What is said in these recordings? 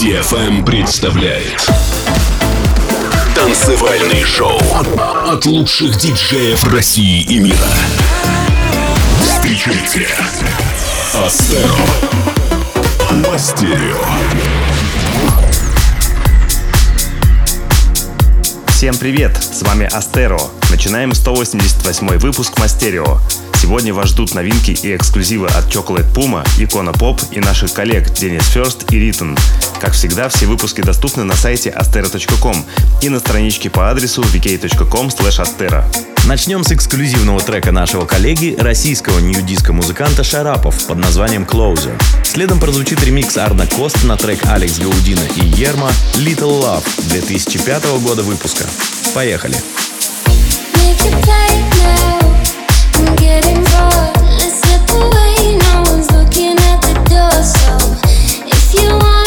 DFM представляет Танцевальный шоу от лучших диджеев России и мира. Встречайте Астеро Мастерио. Всем привет! С вами Астеро. Начинаем 188 выпуск Мастерио. Сегодня вас ждут новинки и эксклюзивы от Chocolate Puma, Икона Поп и наших коллег Денис Ферст и Ритон. Как всегда, все выпуски доступны на сайте astero.com и на страничке по адресу vk.com astero. Начнем с эксклюзивного трека нашего коллеги, российского нью-диска музыканта Шарапов под названием Closer. Следом прозвучит ремикс Арна Кост на трек Алекс Гаудина и Ерма Little Love 2005 года выпуска. Поехали! Make it play now. If you want.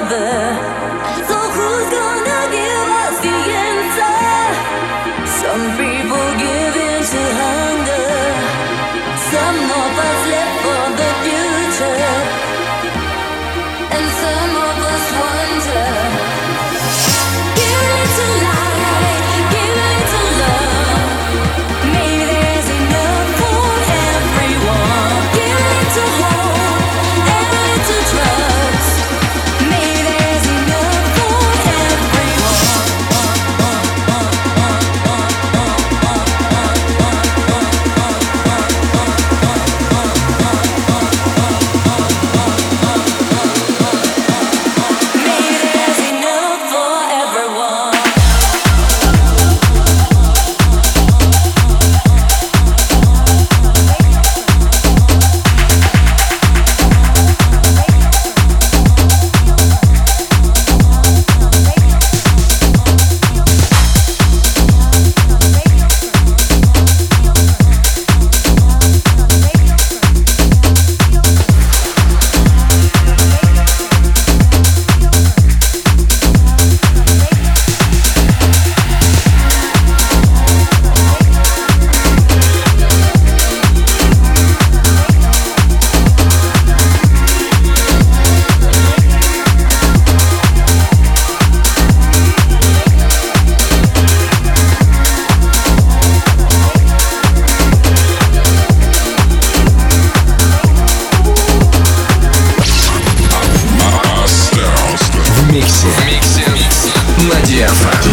other FM.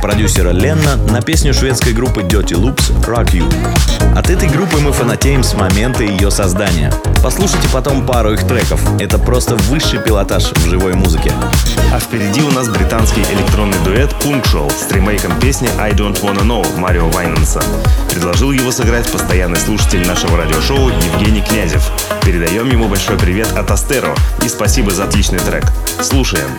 Продюсера Ленна на песню шведской группы Dirty Loops «Rock You». От этой группы мы фанатеем с момента ее создания. Послушайте потом пару их треков. Это просто высший пилотаж в живой музыке. А впереди у нас британский электронный дуэт Punctual с ремейком песни I Don't Wanna Know Марио Вайнанса. Предложил его сыграть постоянный слушатель нашего радиошоу Евгений Князев. Передаем ему большой привет от Астеро и спасибо за отличный трек. Слушаем.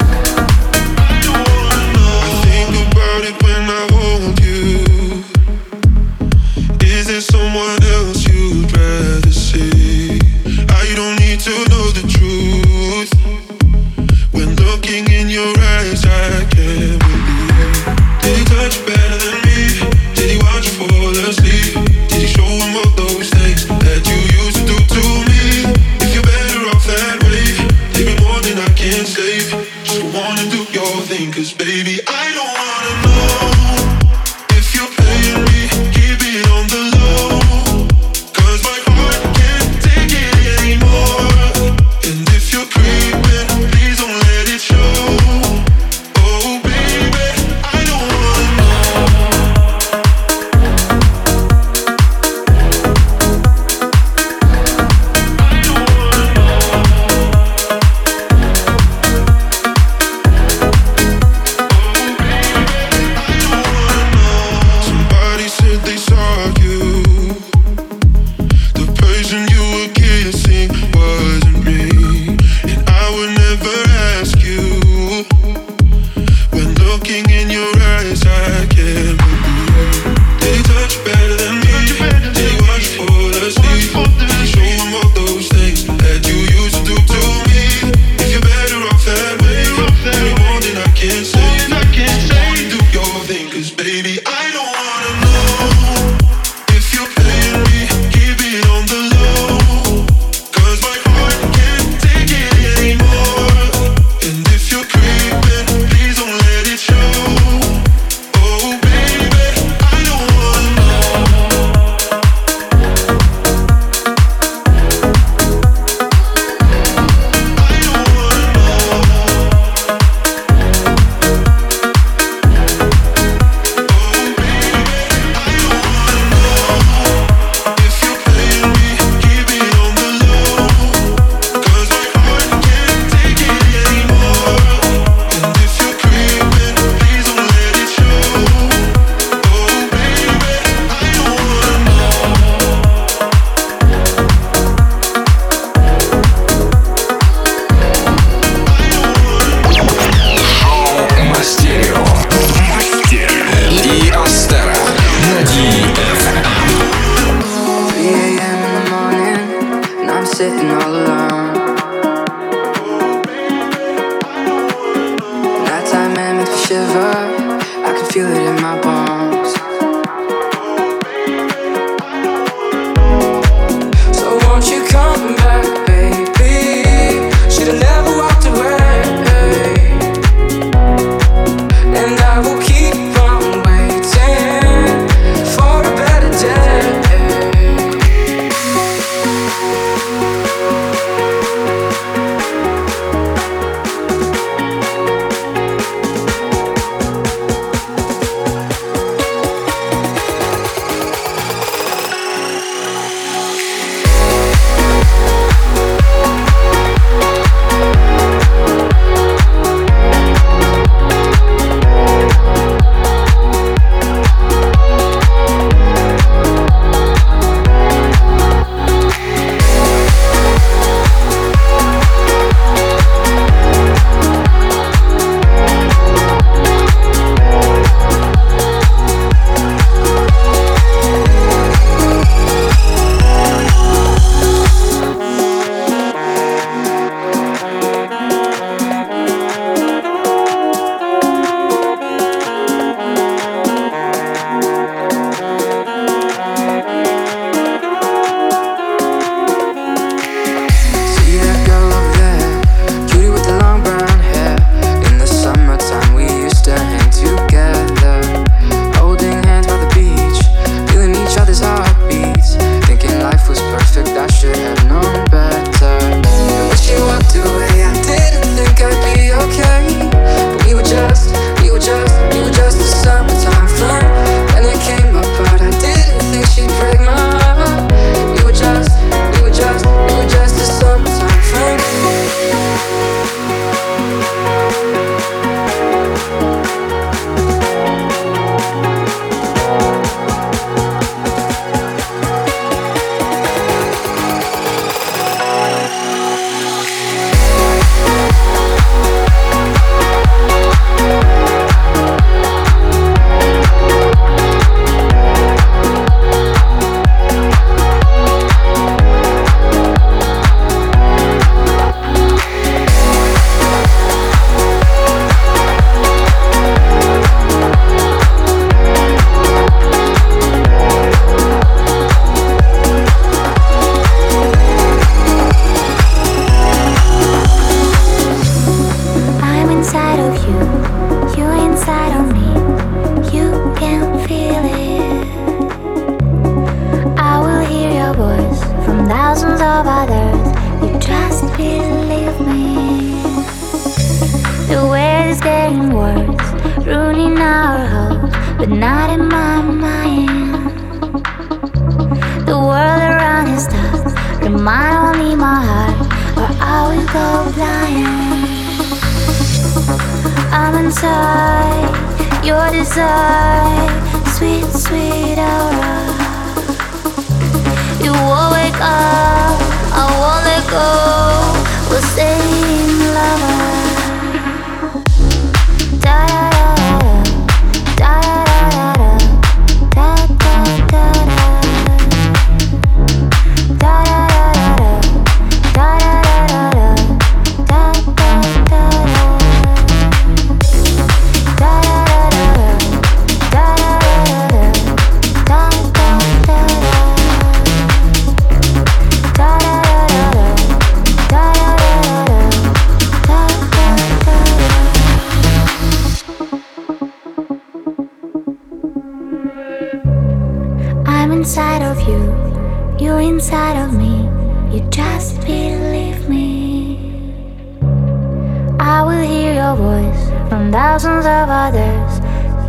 Thousands of others,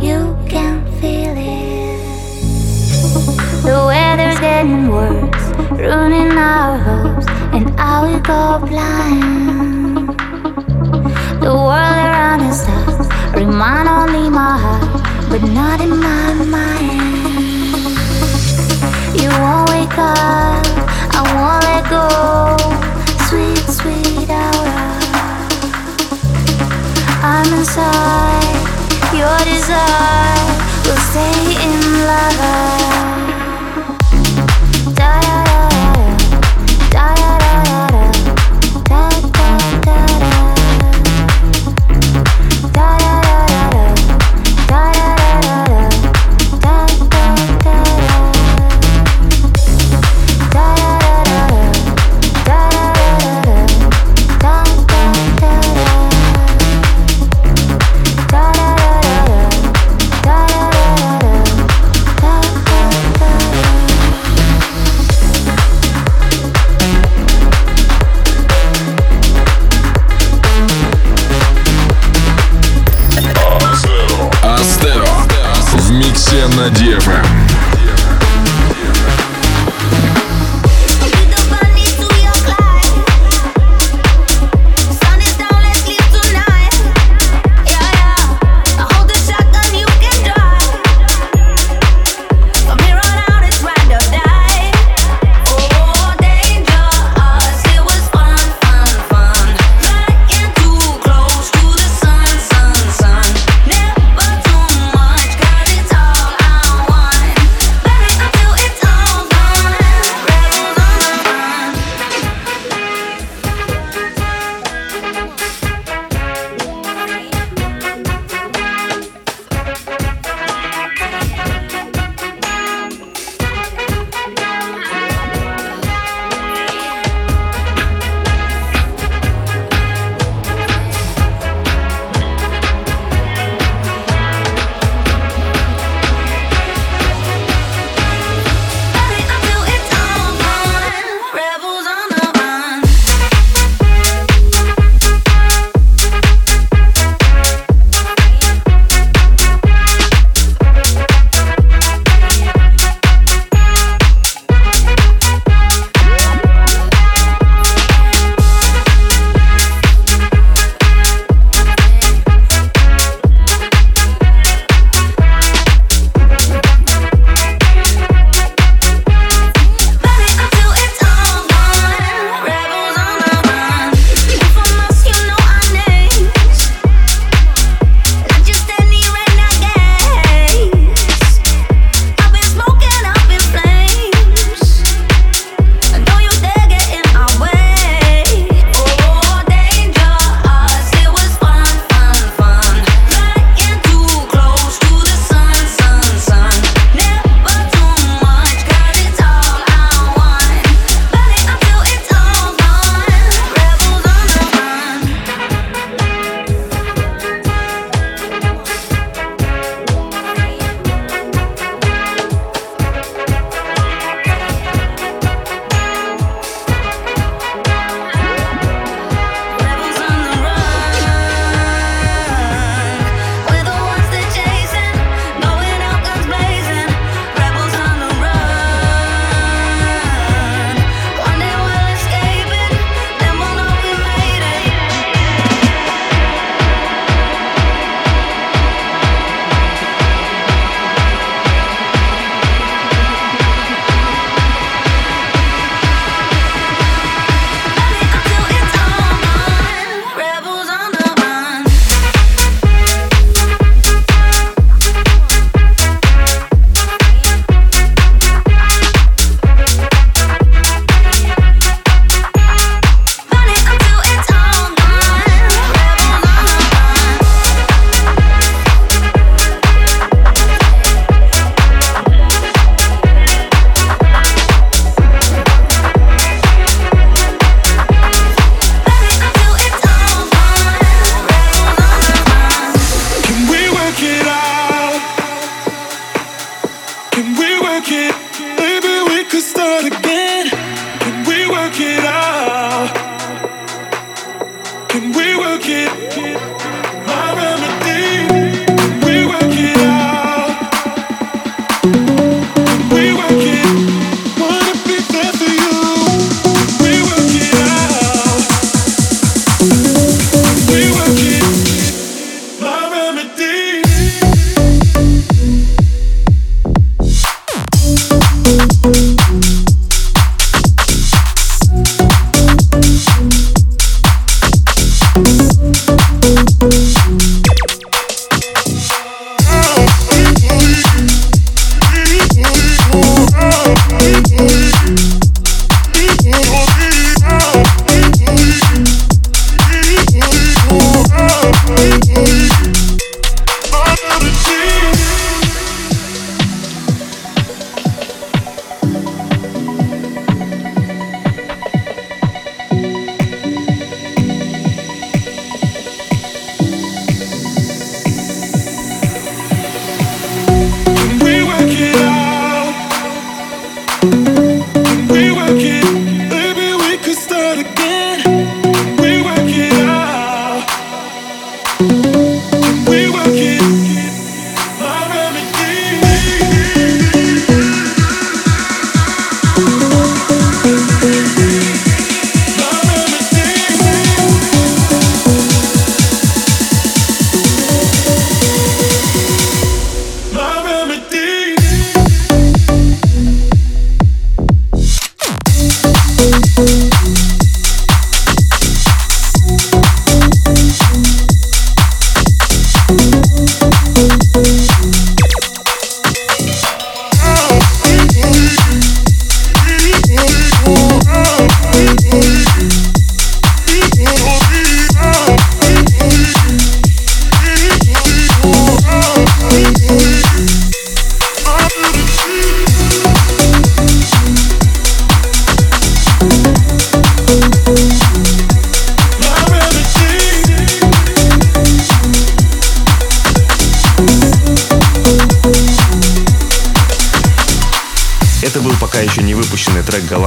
you can feel it. The weather's getting worse, ruining our hopes, and I will go blind. The world around us does remind only my heart, but not in my mind. You won't I won't let go. Sweet, sweet aura. I'm inside your desire will stay in love.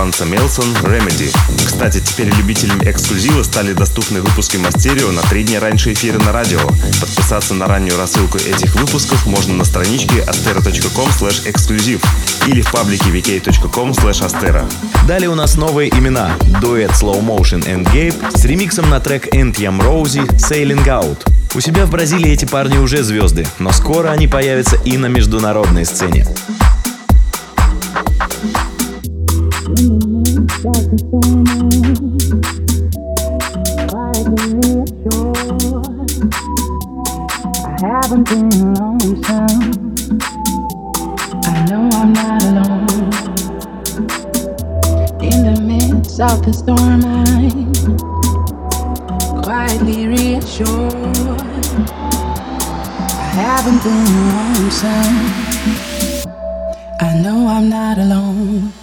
Голландца Мелсон Remedy. Кстати, теперь любителям эксклюзива стали доступны выпуски Мастерио на три дня раньше эфира на радио. Подписаться на раннюю рассылку этих выпусков можно на страничке astera.com эксклюзив или в паблике vk.com astera. Далее у нас новые имена. Дуэт Slow Motion and Gabe с ремиксом на трек End Yam Rosie Sailing Out. У себя в Бразилии эти парни уже звезды, но скоро они появятся и на международной сцене. I haven't been alone, so I know I'm not alone in the midst of the storm I quietly reassure. I haven't been alone, I know I'm not alone.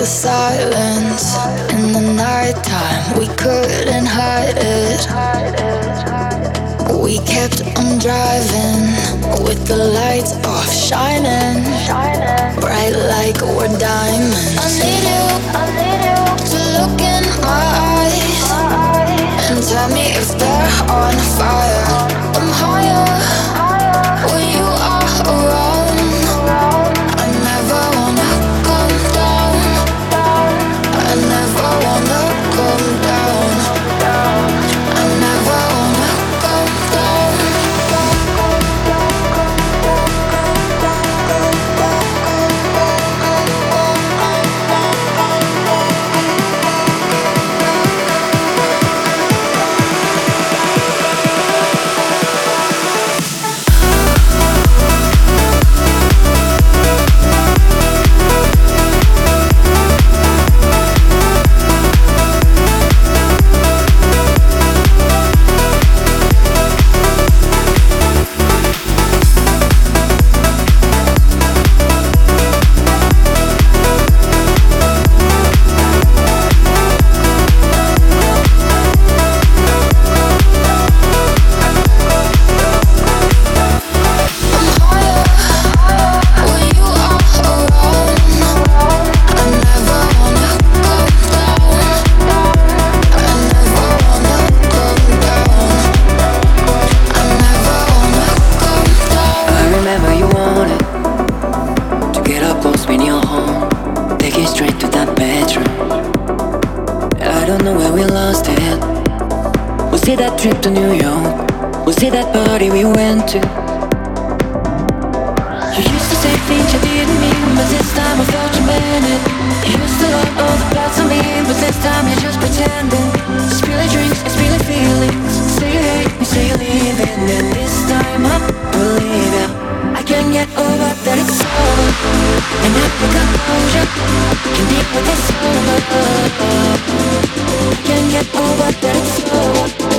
the silence in the nighttime. We couldn't hide it. We kept on driving with the lights off, shining bright like we're diamonds. I need you, I need you to look in my eyes and tell me if they're on fire. I'm higher when you are around. don't know where we lost it. Was it that trip to New York? Was it that party we went to? You used to say things you didn't mean, but this time I felt you meant it. You used to love all the parts of me, but this time you're just pretending. Spill your drinks, spill your feelings. Say you hate me, say you're leaving, and this time I believe it can get over that it's over And have the composure Can deal with this over Can get over that it's over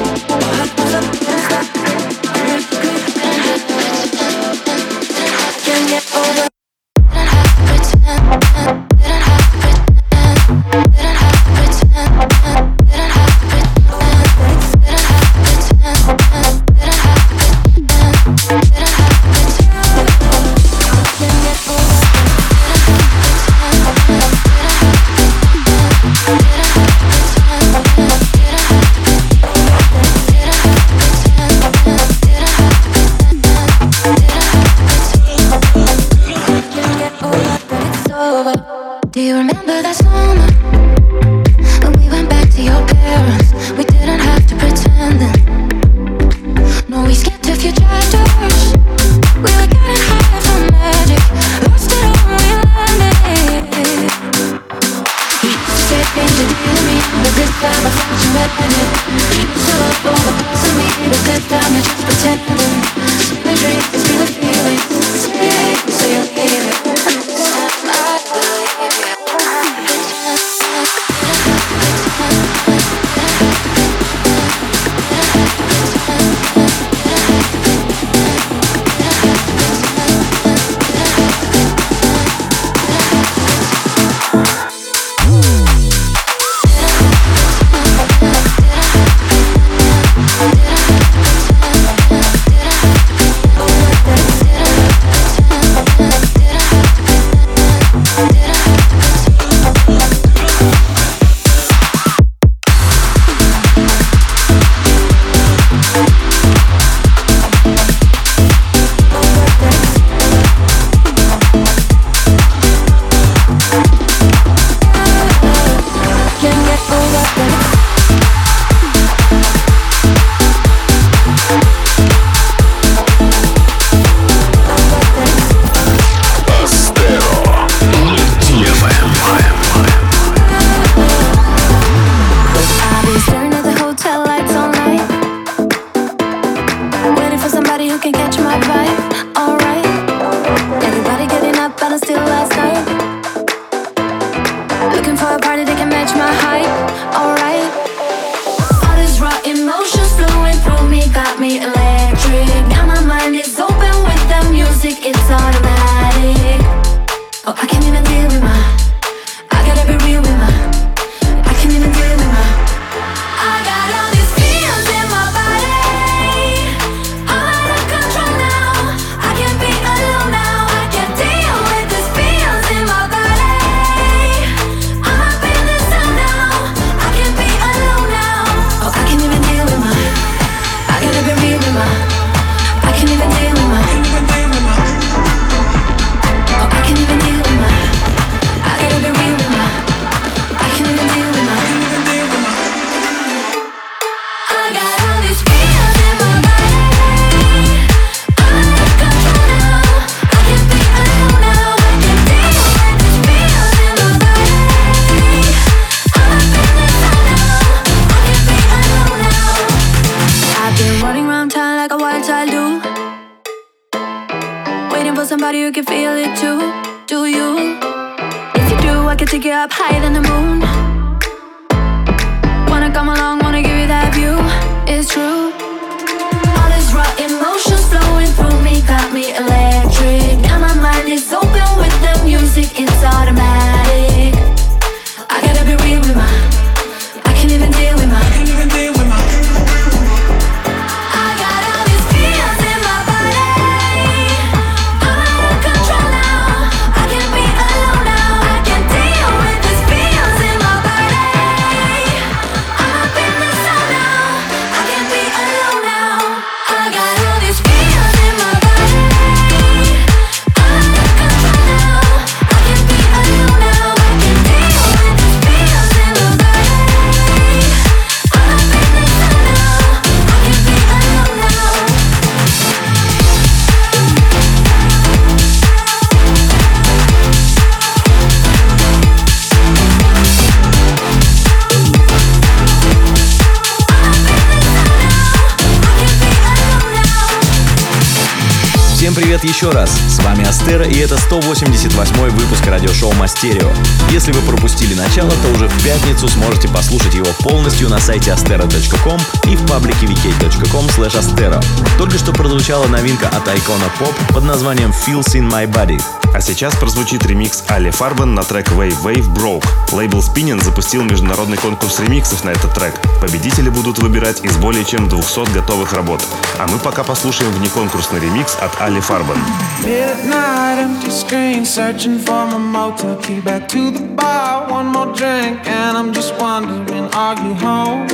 188 выпуск радиошоу Мастерио. Если вы пропустили начало, то уже в пятницу сможете послушать его полностью на сайте astero.com и в паблике vk.com astero. Только что прозвучала новинка от Icona Pop под названием Feels in My Body. А сейчас прозвучит ремикс Али Фарбен на трек Wave Wave Broke. Лейбл Spinning запустил международный конкурс ремиксов на этот трек. Победители будут выбирать из более чем 200 готовых работ. А мы пока послушаем внеконкурсный ремикс от Али Фарбен. Midnight, searching for my motel key. Back to the bar, one more drink, and I'm just wondering, are you home?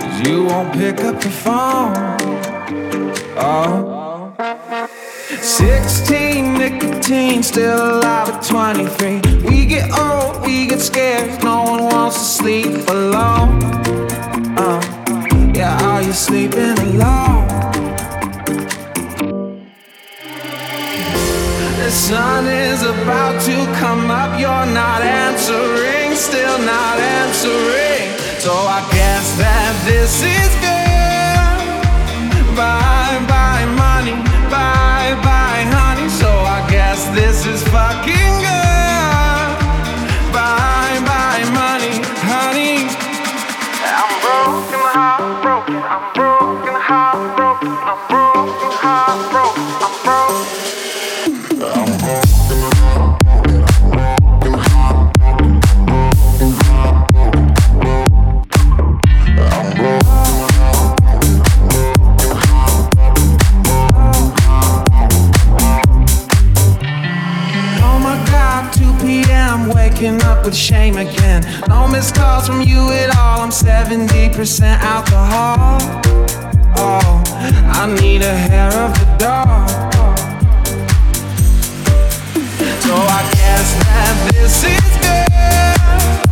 Cause you won't pick up the phone. Oh. 16, nicotine, still alive at 23. We get old, we get scared, no one wants to sleep alone. Oh. Yeah, are you sleeping alone? Sun is about to come up, you're not answering, still not answering. So I guess that this is good. Bye bye, money, bye bye, honey. So I guess this is fucking good. Bye bye, money, honey. I'm broken, heartbroken, I'm broken, Waking up with shame again. No missed calls from you at all. I'm 70% alcohol. Oh, I need a hair of the dog. So I guess that this is good.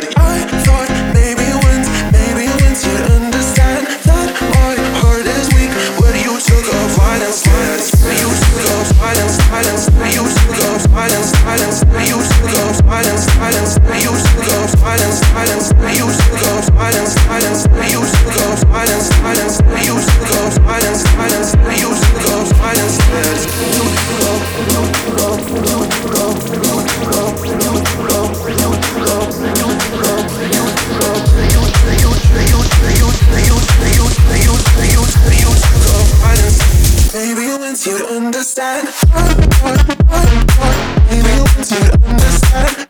Maybe once you understand, Maybe once you understand.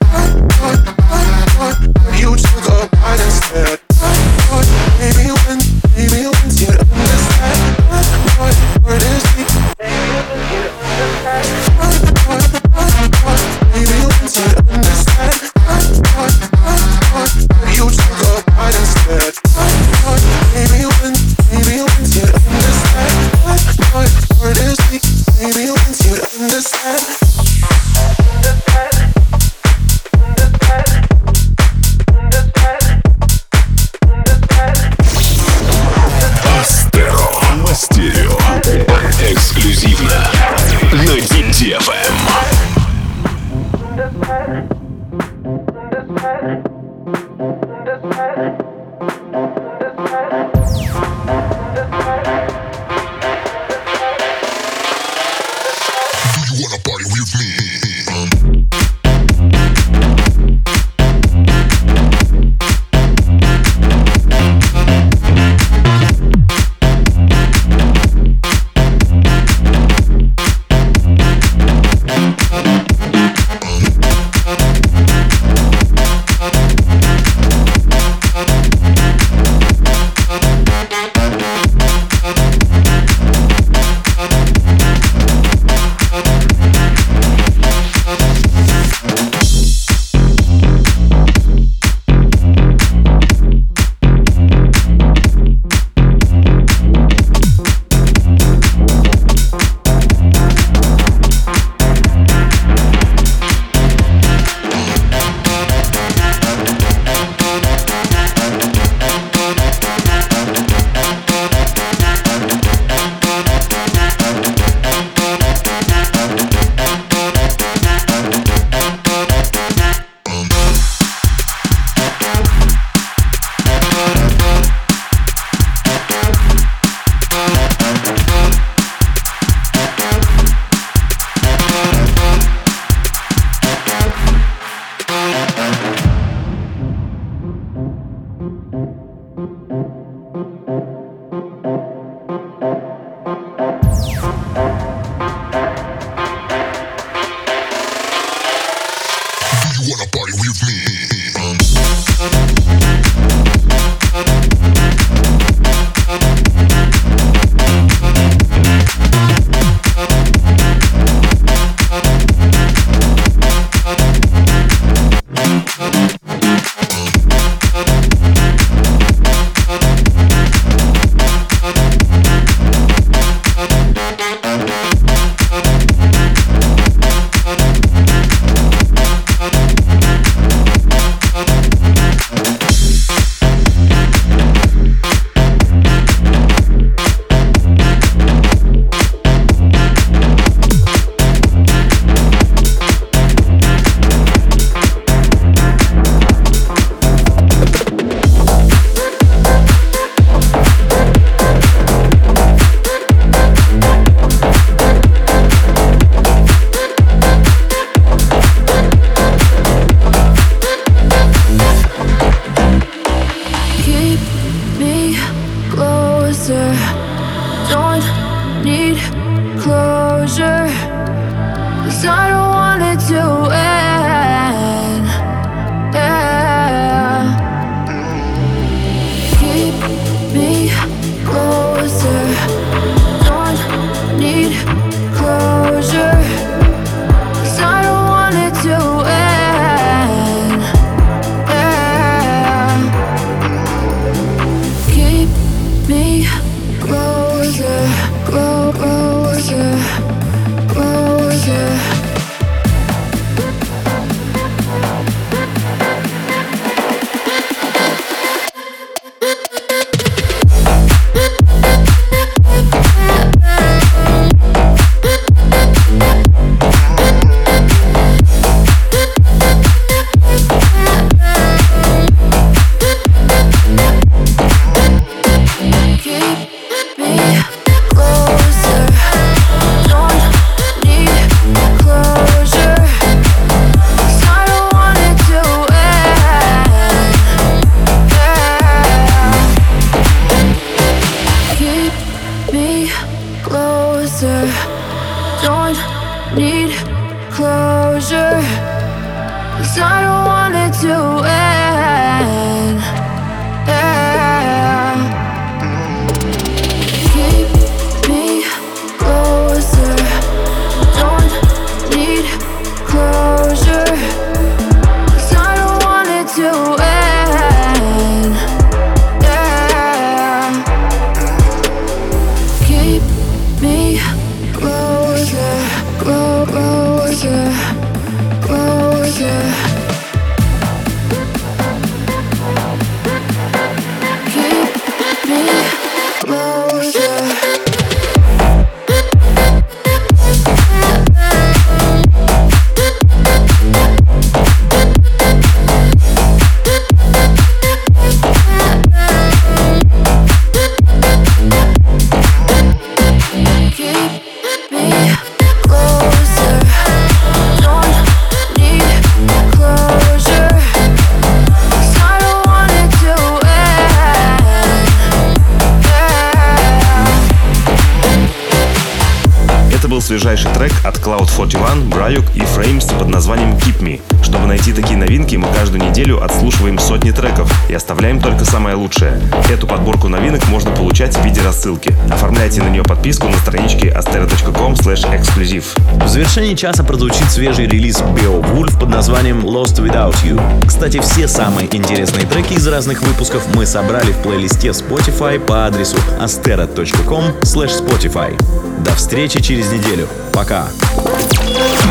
На нее подписку на страничке astera.com exclusive. В завершении часа прозвучит свежий релиз Beowulf под названием Lost Without You. Кстати, все самые интересные треки из разных выпусков мы собрали в плейлисте Spotify по адресу astera.com spotify. До встречи через неделю. Пока.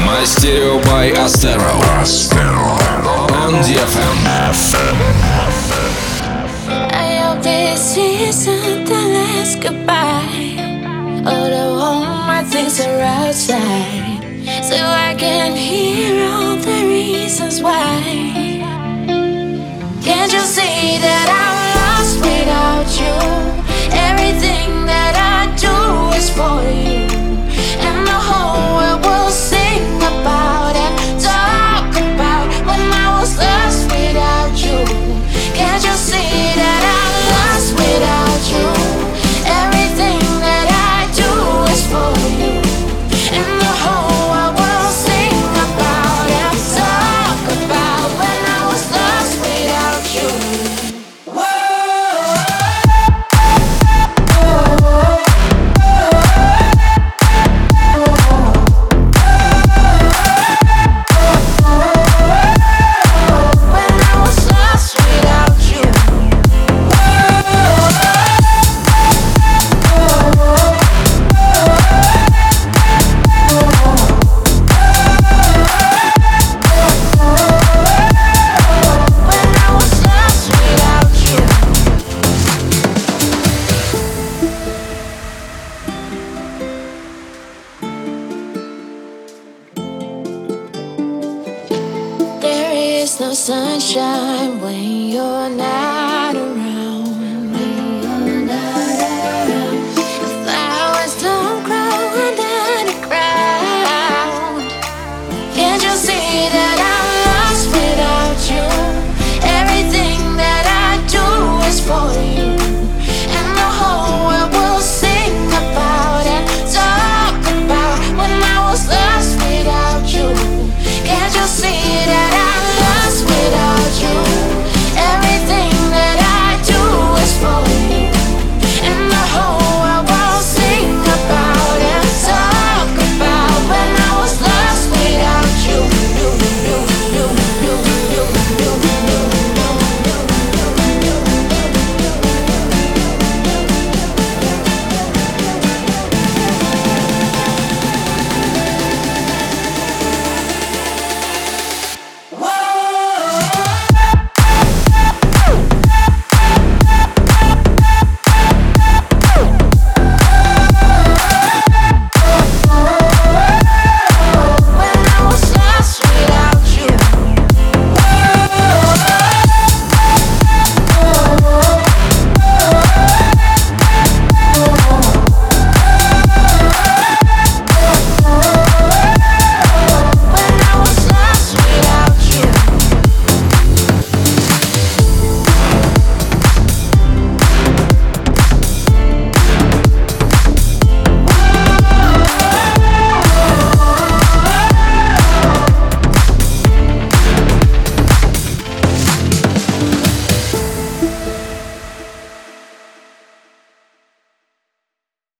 Мастерио by Astero. On DFM. I hope this isn't the last goodbye. Although all my things are outside, so I can hear all the reasons why. Can't you see that I'm lost without you? Everything that I do is for you, and the whole world will sing no sunshine when you're not around.